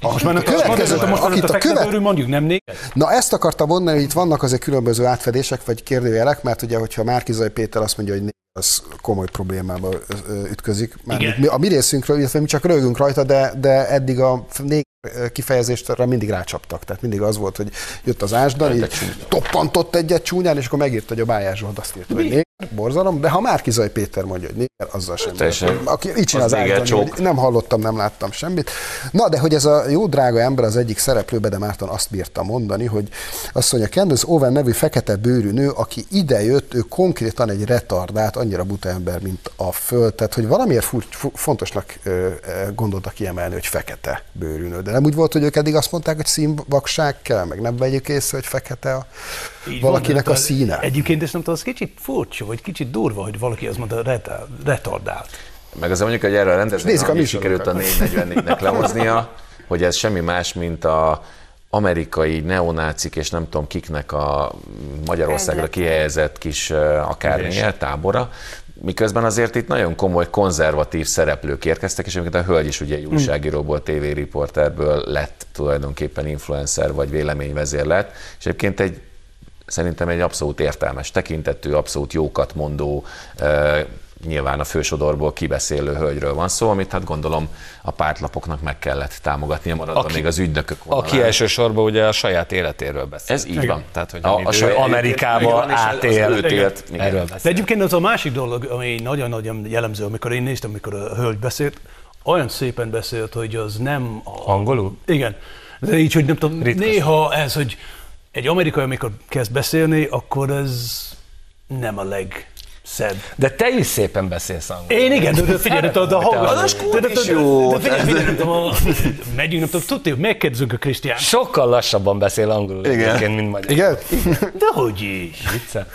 hölgy, most már a következő- most akit a a követ- mondjuk nem négy. Na ezt akartam mondani, hogy itt vannak azért különböző átfedések, vagy kérdőjelek, mert ugye, hogyha Márkizai Péter azt mondja, hogy né- az komoly problémába ütközik. Már Igen. mi, a mi részünkről, illetve mi csak rögünk rajta, de, de eddig a négy kifejezést arra mindig rácsaptak. Tehát mindig az volt, hogy jött az ásdal, így toppantott egyet csúnyán, és akkor megírta, hogy a Bájás Zsolt azt írta, hogy néger, borzalom, de ha Márkizai Péter mondja, hogy néger, azzal sem. Teljesen. Aki így csinál Az az hogy nem hallottam, nem láttam semmit. Na, de hogy ez a jó drága ember az egyik szereplő, de Márton azt bírta mondani, hogy azt mondja, Candace Owen nevű fekete bőrű nő, aki idejött, ő konkrétan egy retardált, annyira buta ember, mint a föld. Tehát, hogy valamiért fur, fu- fontosnak gondoltak kiemelni, hogy fekete bőrű nő. De nem úgy volt, hogy ők eddig azt mondták, hogy színvakság kell, meg nem vegyük észre, hogy fekete a Így valakinek van, a színe. Egyébként ezt nem tudom, az kicsit furcsa, vagy kicsit durva, hogy valaki azt mondta, retard, retardált. Meg azért mondjuk, hogy erre a rendezvényre a sikerült a műsorokat. 444-nek lehoznia, hogy ez semmi más, mint a amerikai neonácik és nem tudom kiknek a Magyarországra kihelyezett kis akármilyen tábora, miközben azért itt nagyon komoly konzervatív szereplők érkeztek, és egyébként a hölgy is ugye egy újságíróból, tévériporterből lett tulajdonképpen influencer vagy véleményvezér lett, és egyébként egy szerintem egy abszolút értelmes tekintetű, abszolút jókat mondó, nyilván a fősodorból kibeszélő hölgyről van szó, amit hát gondolom a pártlapoknak meg kellett támogatnia, maradva Aki- még az ügynökök vonalán. Aki elsősorban ugye a saját életéről beszél. Ez így van. Tehát, hogy A- a saját- Amerikába az- az átél, őt élt, igen. erről De egyébként az a másik dolog, ami nagyon-nagyon jellemző, amikor én néztem, amikor a hölgy beszélt, olyan szépen beszélt, hogy az nem a... Angolul? Igen. De így, hogy nem tudom, Ritkos. néha ez, hogy egy amerikai, amikor kezd beszélni, akkor ez nem a legszebb. De te is szépen beszélsz angolul. Én igen, de, figyelj, de, de hallgass. De, figyelj, a- megyünk, nem tudom, tudni, hogy megkérdezünk a Krisztián. Sokkal lassabban beszél angolul Igen. egyébként, mint magyar. Igen? De hogy is? De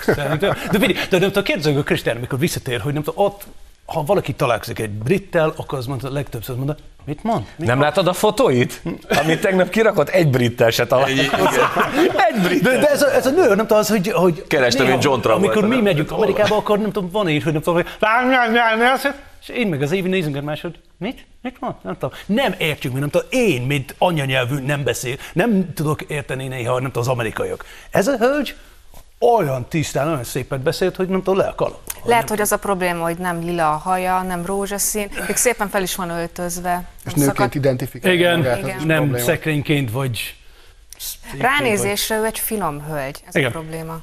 figyelj, de nem tudom, kérdezzük a Krisztián, amikor visszatér, hogy nem tudom, ott, ha valaki találkozik egy brittel, akkor az mondta, legtöbbször mondta, mit mond? Mit Nem látod a fotóit? Amit tegnap kirakott, egy brittel se találkozott. Egy brittel. De, de ez, a, ez a nő, nem tudom, az, hogy, hogy Kerestem, mint John Travolta, Amikor mi megyünk Amerikába, akkor nem tudom, van így, hogy nem tudom, hogy és én meg az évi nézünk egymás, hogy mit? Mit van? Nem tudom. Nem értjük, mi nem tudom. Én, mint anyanyelvű nem beszél, nem tudok érteni néha, nem tudom, az amerikaiak. Ez a hölgy olyan tisztán, olyan szépet beszélt, hogy nem tudom, le a kalap. Lehet, hogy az a probléma, hogy nem lila a haja, nem rózsaszín, még szépen fel is van öltözve. És Nem nőként identifikálja Igen, magát, is nem probléma. szekrényként, vagy... Ránézésre ő egy finom hölgy, ez Igen. a probléma.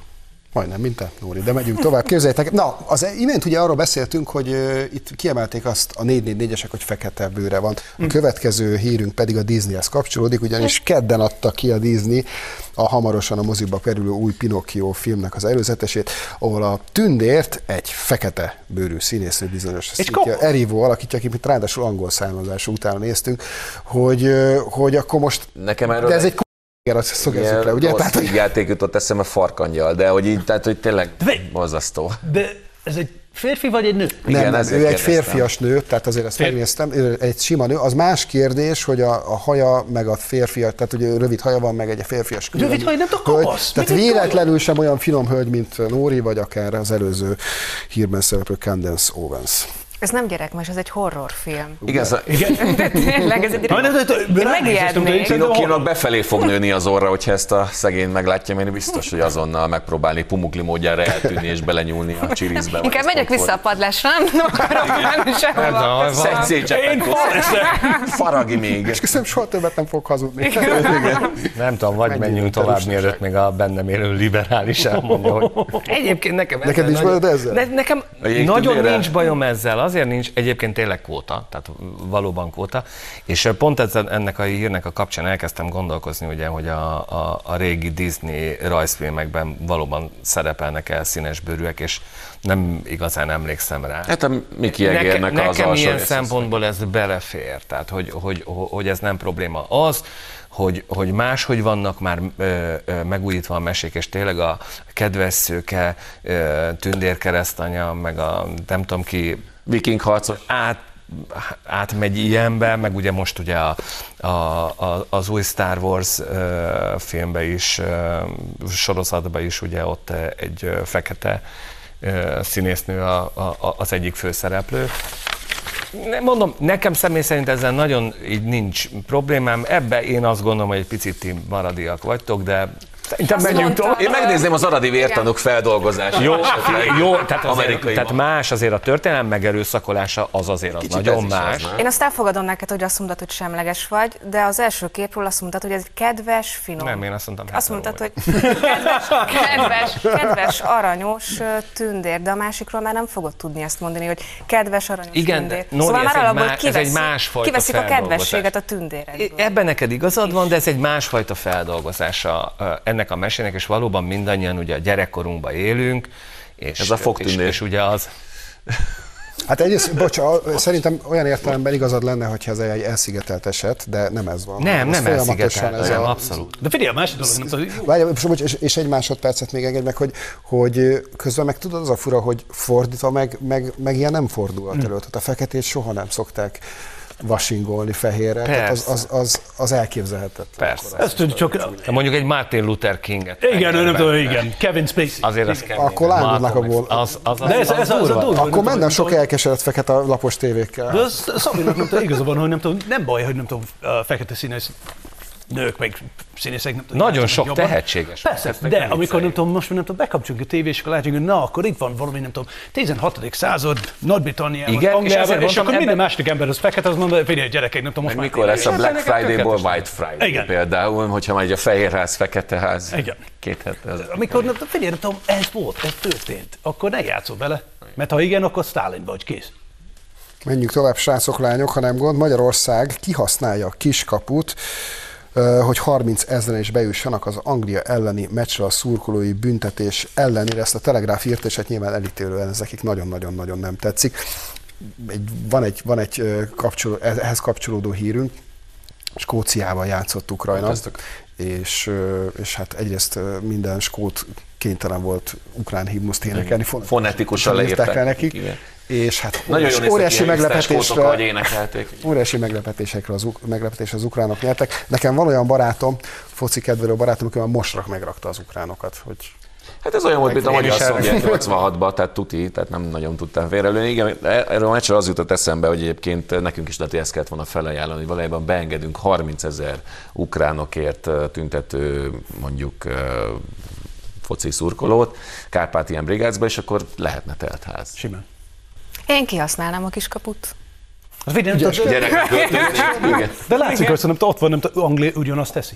Majdnem, mint te, Nóri, de megyünk tovább. Képzeljétek, na, az imént ugye arról beszéltünk, hogy uh, itt kiemelték azt a 444-esek, hogy fekete bőre van. A következő hírünk pedig a Disneyhez kapcsolódik, ugyanis kedden adta ki a Disney a hamarosan a moziba kerülő új Pinocchio filmnek az előzetesét, ahol a tündért egy fekete bőrű színésznő bizonyos komoly. Erivo alakítja, akit ráadásul angol származású utána néztünk, hogy, hogy akkor most... Nekem erről De ez egy k***er, azt szögezzük le, ugye? Tehát, hogy játék jutott eszembe farkangyal, de hogy így, tehát hogy tényleg De- borzasztó. De ez egy férfi vagy egy nő? Nem, nem, ezért ő egy kérdeztem. férfias nő, tehát azért ezt Fér- megnéztem, ő egy sima nő. Az más kérdés, hogy a, a haja, meg a férfi, tehát ugye rövid haja van, meg egy férfias külön Rövid haja, nem tudom, hölgy. kapasz. Tehát egy véletlenül sem olyan finom hölgy, mint Nóri, vagy akár az előző hírben szereplő Candence Owens. Ez nem gyerekmes, ez egy horrorfilm. Igen, szóval De tényleg, ez egy ránézéstem, megijednék. Pinocchio-nak befelé fog nőni az orra, hogyha ezt a szegény meglátja, mert biztos, hogy azonnal megpróbálni pumukli módjára eltűnni és belenyúlni a csirizbe. Inkább megyek vissza a padlásra, nem, nem akarok menni sehova. Én. Faragi még. És köszönöm, soha többet nem fog hazudni. Nem tudom, vagy Menjünk tovább, mielőtt még a bennem élő liberális elmondja, hogy egyébként nekem Neked nincs nagyon- bajod ezzel? Nekem nagyon nincs bajom ezzel, azért nincs, egyébként tényleg kvóta, tehát valóban kvóta, és pont ezzel, ennek a hírnek a kapcsán elkezdtem gondolkozni, ugye, hogy a, a, a régi Disney rajzfilmekben valóban szerepelnek el színes bőrűek, és nem igazán emlékszem rá. Hát a Mickey Egernek Neke, az nekem ilyen szempontból ez belefér, tehát hogy, hogy, hogy ez nem probléma. Az, hogy, hogy máshogy vannak már ö, ö, megújítva a mesék, és tényleg a kedves szőke, ö, tündérkeresztanya, meg a nem tudom ki, Viking harcos. át átmegy ilyenbe, meg ugye most ugye a, a, a, az új Star Wars uh, filmbe is, uh, sorozatba is ugye ott egy fekete uh, színésznő a, a, az egyik főszereplő. Mondom, nekem személy szerint ezzel nagyon így nincs problémám. Ebbe én azt gondolom, hogy egy picit ti maradiak vagytok, de Szerintem menjünk tovább. Én megnézném az aradi vértanúk feldolgozását. Jó, jó tehát, azért, tehát más azért a történelem megerőszakolása, az azért az Kicsit nagyon más. Az, Én azt elfogadom neked, hogy azt mondtad, hogy semleges vagy, de az első képről azt mondtad, hogy ez kedves, finom. Nem, én azt mondtam, Azt mondtad, hogy kedves, kedves, kedves, aranyos tündér, de a másikról már nem fogod tudni ezt mondani, hogy kedves, aranyos Igen, tündér. Nóri, szóval már alapból má, ez egy másfajta kiveszik a kedvességet a tündéredből. Ebben neked igazad van, de ez egy másfajta feldolgozása ennek a mesének, és valóban mindannyian ugye a gyerekkorunkban élünk, és, Ez a és, és ugye az... Hát egyrészt, bocs, szerintem olyan értelemben igazad lenne, hogyha ez egy elszigetelt eset, de nem ez van. Nem, nem elszigetelt, ez nem, a... abszolút. De figyelj, a másik dolog, nem tudom. Várj, és, és egy másodpercet még engedj meg, hogy, hogy közben meg tudod, az a fura, hogy fordítva meg, meg, meg ilyen nem fordulhat elő. Tehát a feketét soha nem szokták vasingolni fehérre, tehát az, az, az, az elképzelhetetlen. Persze. Ezt tudjuk csak... De mondjuk egy Martin Luther Kinget. Igen, nem tudom, igen. Kevin Spacey. Azért az kemény. Akkor lángodnak a ból. Az, az, az, De ez, ez, az, az, az, Akkor menne sok elkeseredett fekete lapos tévékkel. De az Szabinak nem tudom, igazabban, hogy nem tudom, nem baj, hogy nem tudom, fekete színes nők, meg színészek. Nem tudom, Nagyon sok jobban. tehetséges. Persze, de nem amikor nem tudom, most nem tudom, bekapcsoljuk a tévés, akkor látjuk, hogy na, akkor itt van valami, nem tudom, 16. század, Nagy-Britanniában, Igen, Angliában, és, és akkor minden második ember az fekete, az mondja, figyelj, gyerekek, nem tudom, most már mikor lesz a Black Friday-ból White Friday Igen. például, hogyha már egy a fehér ház, fekete ház. Igen. Két hete. Amikor, nem figyelj, nem tudom, ez volt, ez történt, akkor ne játszol bele, mert ha igen, akkor Stalin vagy, kész. Menjünk tovább, srácok, lányok, ha nem gond. Magyarország kihasználja a kiskaput, hogy 30 ezeren is bejussanak az Anglia elleni meccsre a szurkolói büntetés ellenére. Ezt a Telegráf írt, és hát nyilván elítélően ez nekik nagyon-nagyon-nagyon nem tetszik. Egy, van egy, van egy kapcsoló, ehhez kapcsolódó hírünk, Skóciával játszott Ukrajna, és, és hát egyrészt minden skót kénytelen volt ukrán himnuszt énekelni. Fonetikusan leírták nekik. Igen és hát Nagyon óriási, óriási meglepetésre, óriási meglepetésekre az, meglepetés az ukránok nyertek. Nekem van olyan barátom, foci kedvelő barátom, aki már most megrakta az ukránokat, hogy Hát ez olyan volt, mint a magyar szovjet 86-ban, tehát tuti, tehát nem nagyon tudtam félrelőni. Igen, erről a meccsről az jutott eszembe, hogy egyébként nekünk is lehet, hogy ezt kellett volna felajánlani, hogy valójában beengedünk 30 ezer ukránokért tüntető mondjuk foci szurkolót Kárpátián brigádba, és akkor lehetne teltház. Simán. Én kihasználnám a kiskaput. Az nem De látszik, hogy szerintem ott van, nem Anglia ugyanazt teszi.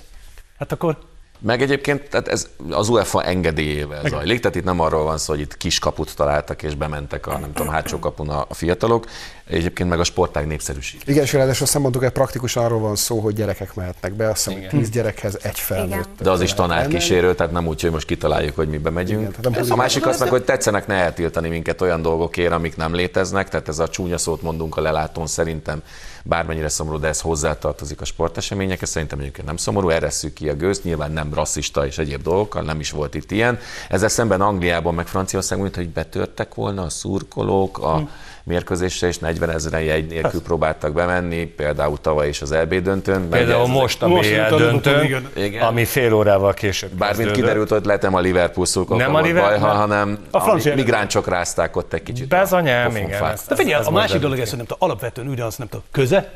Hát akkor meg egyébként tehát ez az UEFA engedélyével Igen. zajlik, tehát itt nem arról van szó, hogy itt kiskaput találtak és bementek a nem tudom, hátsó kapun a fiatalok, egyébként meg a sportág népszerűsít. Igen, és ráadásul azt mondtuk, hogy praktikusan arról van szó, hogy gyerekek mehetnek be, azt hiszem, tíz gyerekhez egy felnőtt. De az is tanárkísérő, tehát nem úgy, hogy most kitaláljuk, hogy mi bemegyünk. Igen, a másik az meg, hogy tetszenek ne eltiltani minket olyan dolgokért, amik nem léteznek, tehát ez a csúnya szót mondunk a lelátón szerintem bármennyire szomorú, de ez hozzátartozik a sporteseményekhez, szerintem egyébként nem szomorú, eresszük ki a gőzt, nyilván nem rasszista és egyéb dolgokkal, nem is volt itt ilyen. Ezzel szemben Angliában, meg Franciaországban, mint hogy betörtek volna a szurkolók a hmm mérkőzésre, és 40 ezeren jegy nélkül próbáltak bemenni, például tavaly is az EB döntőn. Például ez, most a BL döntőn, ami fél órával később Bármint kiderült, hogy letem a Liverpool szurkolók nem a Liverpool, baj, hanem a, francia migránsok rázták ott egy kicsit. Bezanyám, igen. De figyelj, a másik dolog ez, hogy nem tudom, alapvetően ugyanaz, nem tudom, köze,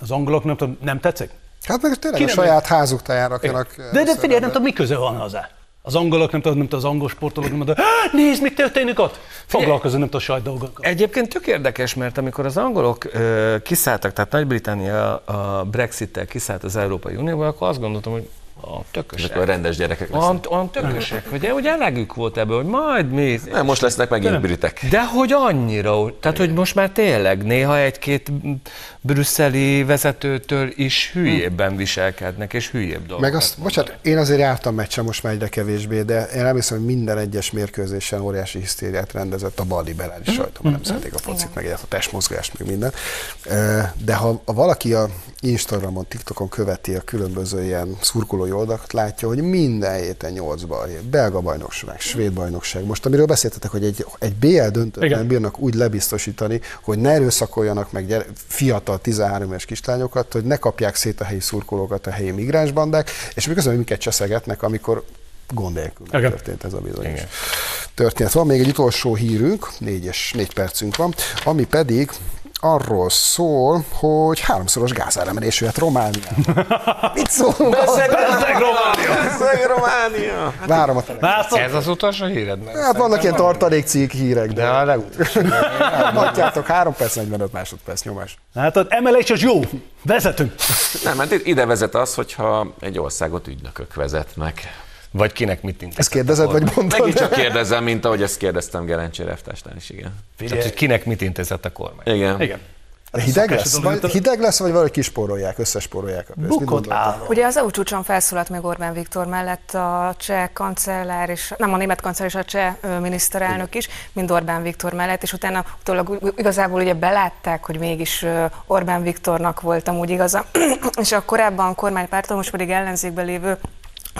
az angolok nem tudom, nem tetszik? Hát meg tényleg Ki a saját házuk rakjanak. De, de figyelj, nem tudom, mi köze van hozzá. Az angolok, nem tudom, nem tudom, az angol sportolók, nem tudom, nézd, mi történik ott! Foglalkozom, nem tudom, a sajt dolgokkal. Egyébként tök érdekes, mert amikor az angolok uh, kiszálltak, tehát Nagy-Britannia a Brexit-tel kiszállt az Európai Unióba, akkor azt gondoltam, hogy a tökösek. Ezek a rendes gyerekek lesznek. Olyan, olyan tökösek, hogy ugye elegük volt ebből, hogy majd mi. Nem, most lesznek megint britek. De hogy annyira, tehát hogy most már tényleg néha egy-két brüsszeli vezetőtől is hülyébben viselkednek, és hülyébb dolgokat Meg azt, bocsánat, én azért jártam meccsen most már egyre kevésbé, de én elmészem, hogy minden egyes mérkőzésen óriási hisztériát rendezett a balliberális mm. sajtó, nem mm. szeretik a focit, meg a testmozgást, meg minden. De ha valaki a Instagramon, TikTokon követi a különböző ilyen szurkoló szurkolói oldalt látja, hogy minden héten 8 bal belga bajnokság, svéd bajnokság. Most amiről beszéltetek, hogy egy, egy BL döntőt nem bírnak úgy lebiztosítani, hogy ne erőszakoljanak meg gyere, fiatal 13 éves kislányokat, hogy ne kapják szét a helyi szurkolókat a helyi migránsbandák, és még közben minket cseszegetnek, amikor gond nélkül Igen. történt ez a bizonyos történet. Van még egy utolsó hírünk, négyes, négy percünk van, ami pedig arról szól, hogy háromszoros gázáremelés jöhet Romániában. Mit szólunk? Beszeg Románia! Várom a tele. Látod? Ez az utolsó híred? Hát vannak ilyen tartalékcikk hírek, de De a legutolsó. Látjátok, 3 perc, 45 másodperc nyomás. Látod, emelés az jó. Vezetünk. Nem, mert itt ide vezet az, hogyha egy országot ügynökök vezetnek. Vagy kinek mit intézett Ezt kérdezed, a vagy mondtad? Megint csak kérdezem, mint ahogy ezt kérdeztem Gerencsi Reftásnál is, igen. Tehát, hogy kinek mit intézett a kormány? Igen. Igen. De hideg lesz? Vagy, hideg lesz, vagy valahogy kispórolják, összespórolják a pénzt? Bukott. Ugye az EU csúcson felszólalt még Orbán Viktor mellett a cseh kancellár és, nem a német kancellár és a cseh miniszterelnök is, mind Orbán Viktor mellett, és utána utólag igazából ugye belátták, hogy mégis Orbán Viktornak volt amúgy igaza, és a korábban kormánypárton, most pedig ellenzékben lévő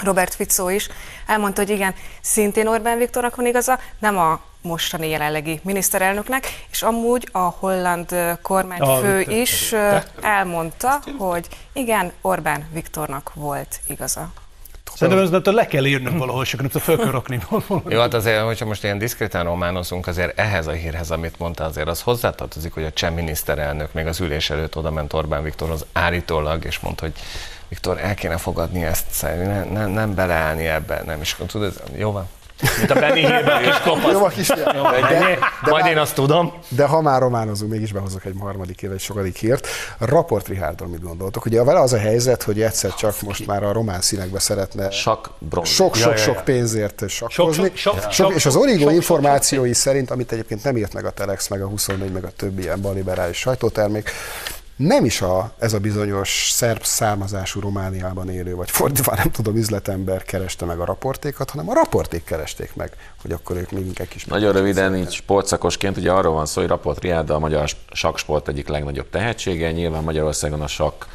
Robert Fico is elmondta, hogy igen, szintén Orbán Viktornak van igaza, nem a mostani jelenlegi miniszterelnöknek, és amúgy a holland kormányfő Viktor. is elmondta, hogy igen, Orbán Viktornak volt igaza. Szerintem ez nem tudom, le kell írnunk valahol, akkor nem föl kell rakni valahol. Jó, hát azért, hogyha most ilyen diszkrétán románozunk, azért ehhez a hírhez, amit mondta, azért az hozzátartozik, hogy a cseh miniszterelnök még az ülés előtt oda ment Orbán Viktorhoz állítólag, és mondta, hogy Viktor, el kéne fogadni ezt, szerintem ne, ne, nem beleállni ebbe, nem is tudod, jó van. Mint a Benny Hillben kis kopasz. Jó a kisfiam. Ennyi? de Majd már- én azt tudom. De ha már románozunk, mégis behozok egy harmadik év, egy sokadik hírt. Raport Rihárdról mit gondoltok? Ugye vele az a helyzet, hogy egyszer csak most már a román színekbe szeretne sok-sok-sok pénzért sakkozni. Sok- sok- sok- Sok- és az Origo sok- információi szerint, amit egyébként nem írt meg a Telex, meg a 24, meg a többi ilyen balliberális sajtótermék, nem is a, ez a bizonyos szerb származású Romániában élő, vagy fordítva nem tudom, üzletember kereste meg a raportékat, hanem a raporték keresték meg, hogy akkor ők még inkább kis. Nagyon röviden, így sportszakosként, ugye arról van szó, hogy Raport Riáda a magyar saksport egyik legnagyobb tehetsége. Nyilván Magyarországon a sakk ö,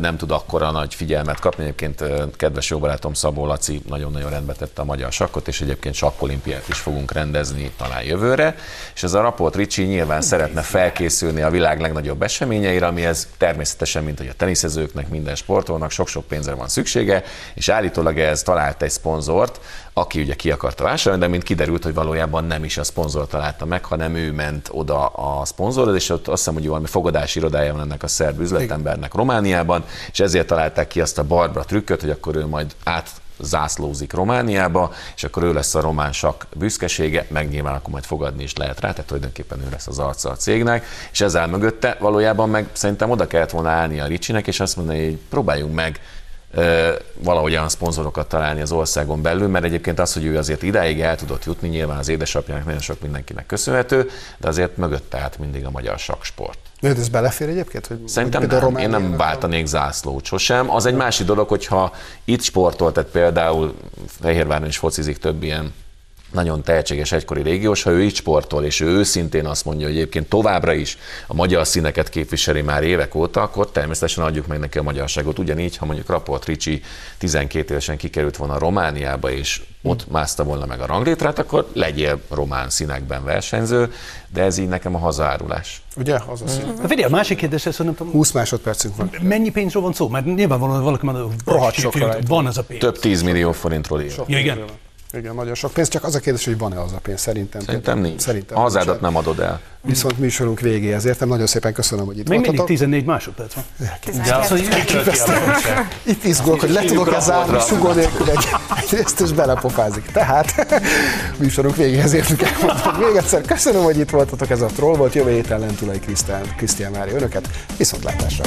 nem tud akkora nagy figyelmet kapni. Egyébként kedves jó barátom Szabó Laci nagyon-nagyon rendbe tette a magyar sakkot, és egyébként sakkolimpiát is fogunk rendezni talán jövőre. És ez a Raport Ricsi nyilván szeretne felkészülni a világ legnagyobb eseményeire, amihez természetesen, mint hogy a teniszezőknek, minden sportolónak sok-sok pénzre van szüksége, és állítólag ez talált egy szponzort, aki ugye ki akarta vásárolni, de mint kiderült, hogy valójában nem is a szponzor találta meg, hanem ő ment oda a szponzorhoz, és ott azt hiszem, hogy valami fogadási irodája van ennek a szerb üzletembernek Romániában, és ezért találták ki azt a Barbara trükköt, hogy akkor ő majd át zászlózik Romániába, és akkor ő lesz a román sak büszkesége, meg nyilván akkor majd fogadni is lehet rá, tehát tulajdonképpen ő lesz az arca a cégnek, és ezzel mögötte valójában meg szerintem oda kellett volna állni a Ricsinek, és azt mondani, hogy próbáljunk meg ö, valahogy olyan szponzorokat találni az országon belül, mert egyébként az, hogy ő azért idáig el tudott jutni, nyilván az édesapjának nagyon sok mindenkinek köszönhető, de azért mögötte állt mindig a magyar saksport. De ez belefér egyébként? Hogy Szerintem nem, például én nem váltanék zászlót sosem. Az egy másik dolog, hogyha itt sportol, tehát például Fehérváron is focizik több ilyen nagyon tehetséges egykori régiós, ha ő így sportol, és ő őszintén azt mondja, hogy egyébként továbbra is a magyar színeket képviseli már évek óta, akkor természetesen adjuk meg neki a magyarságot. Ugyanígy, ha mondjuk Raport Ricsi 12 évesen kikerült volna Romániába, és ott mászta volna meg a ranglétrát, akkor legyél román színekben versenyző, de ez így nekem a hazárulás. Ugye? Az a szín. Na figyelj, a másik kérdés, ez, hogy nem tudom, 20 másodpercünk van. mennyi pénzről van szó? Mert nyilvánvalóan valaki hogy Rohadt figyelj, van ez a pénz. Több 10 millió forintról él. Ja, igen. Igen, nagyon sok pénz, csak az a kérdés, hogy van-e az a pénz, szerintem. Szerintem nincs. Szerintem a hazádat nincsen. nem adod el. Viszont műsorunk végéhez értem, nagyon szépen köszönöm, hogy itt Még mindig voltatok. 14 másodperc van. De az, hogy Itt izgulok, hogy le tudok-e zárni sugó nélkül egy, részt, és belepofázik. Tehát műsorunk végéhez értünk el. Még egyszer köszönöm, hogy itt voltatok, ez a troll volt. Jövő héten Lentulai Krisztián, Krisztián Mária önöket. Viszontlátásra!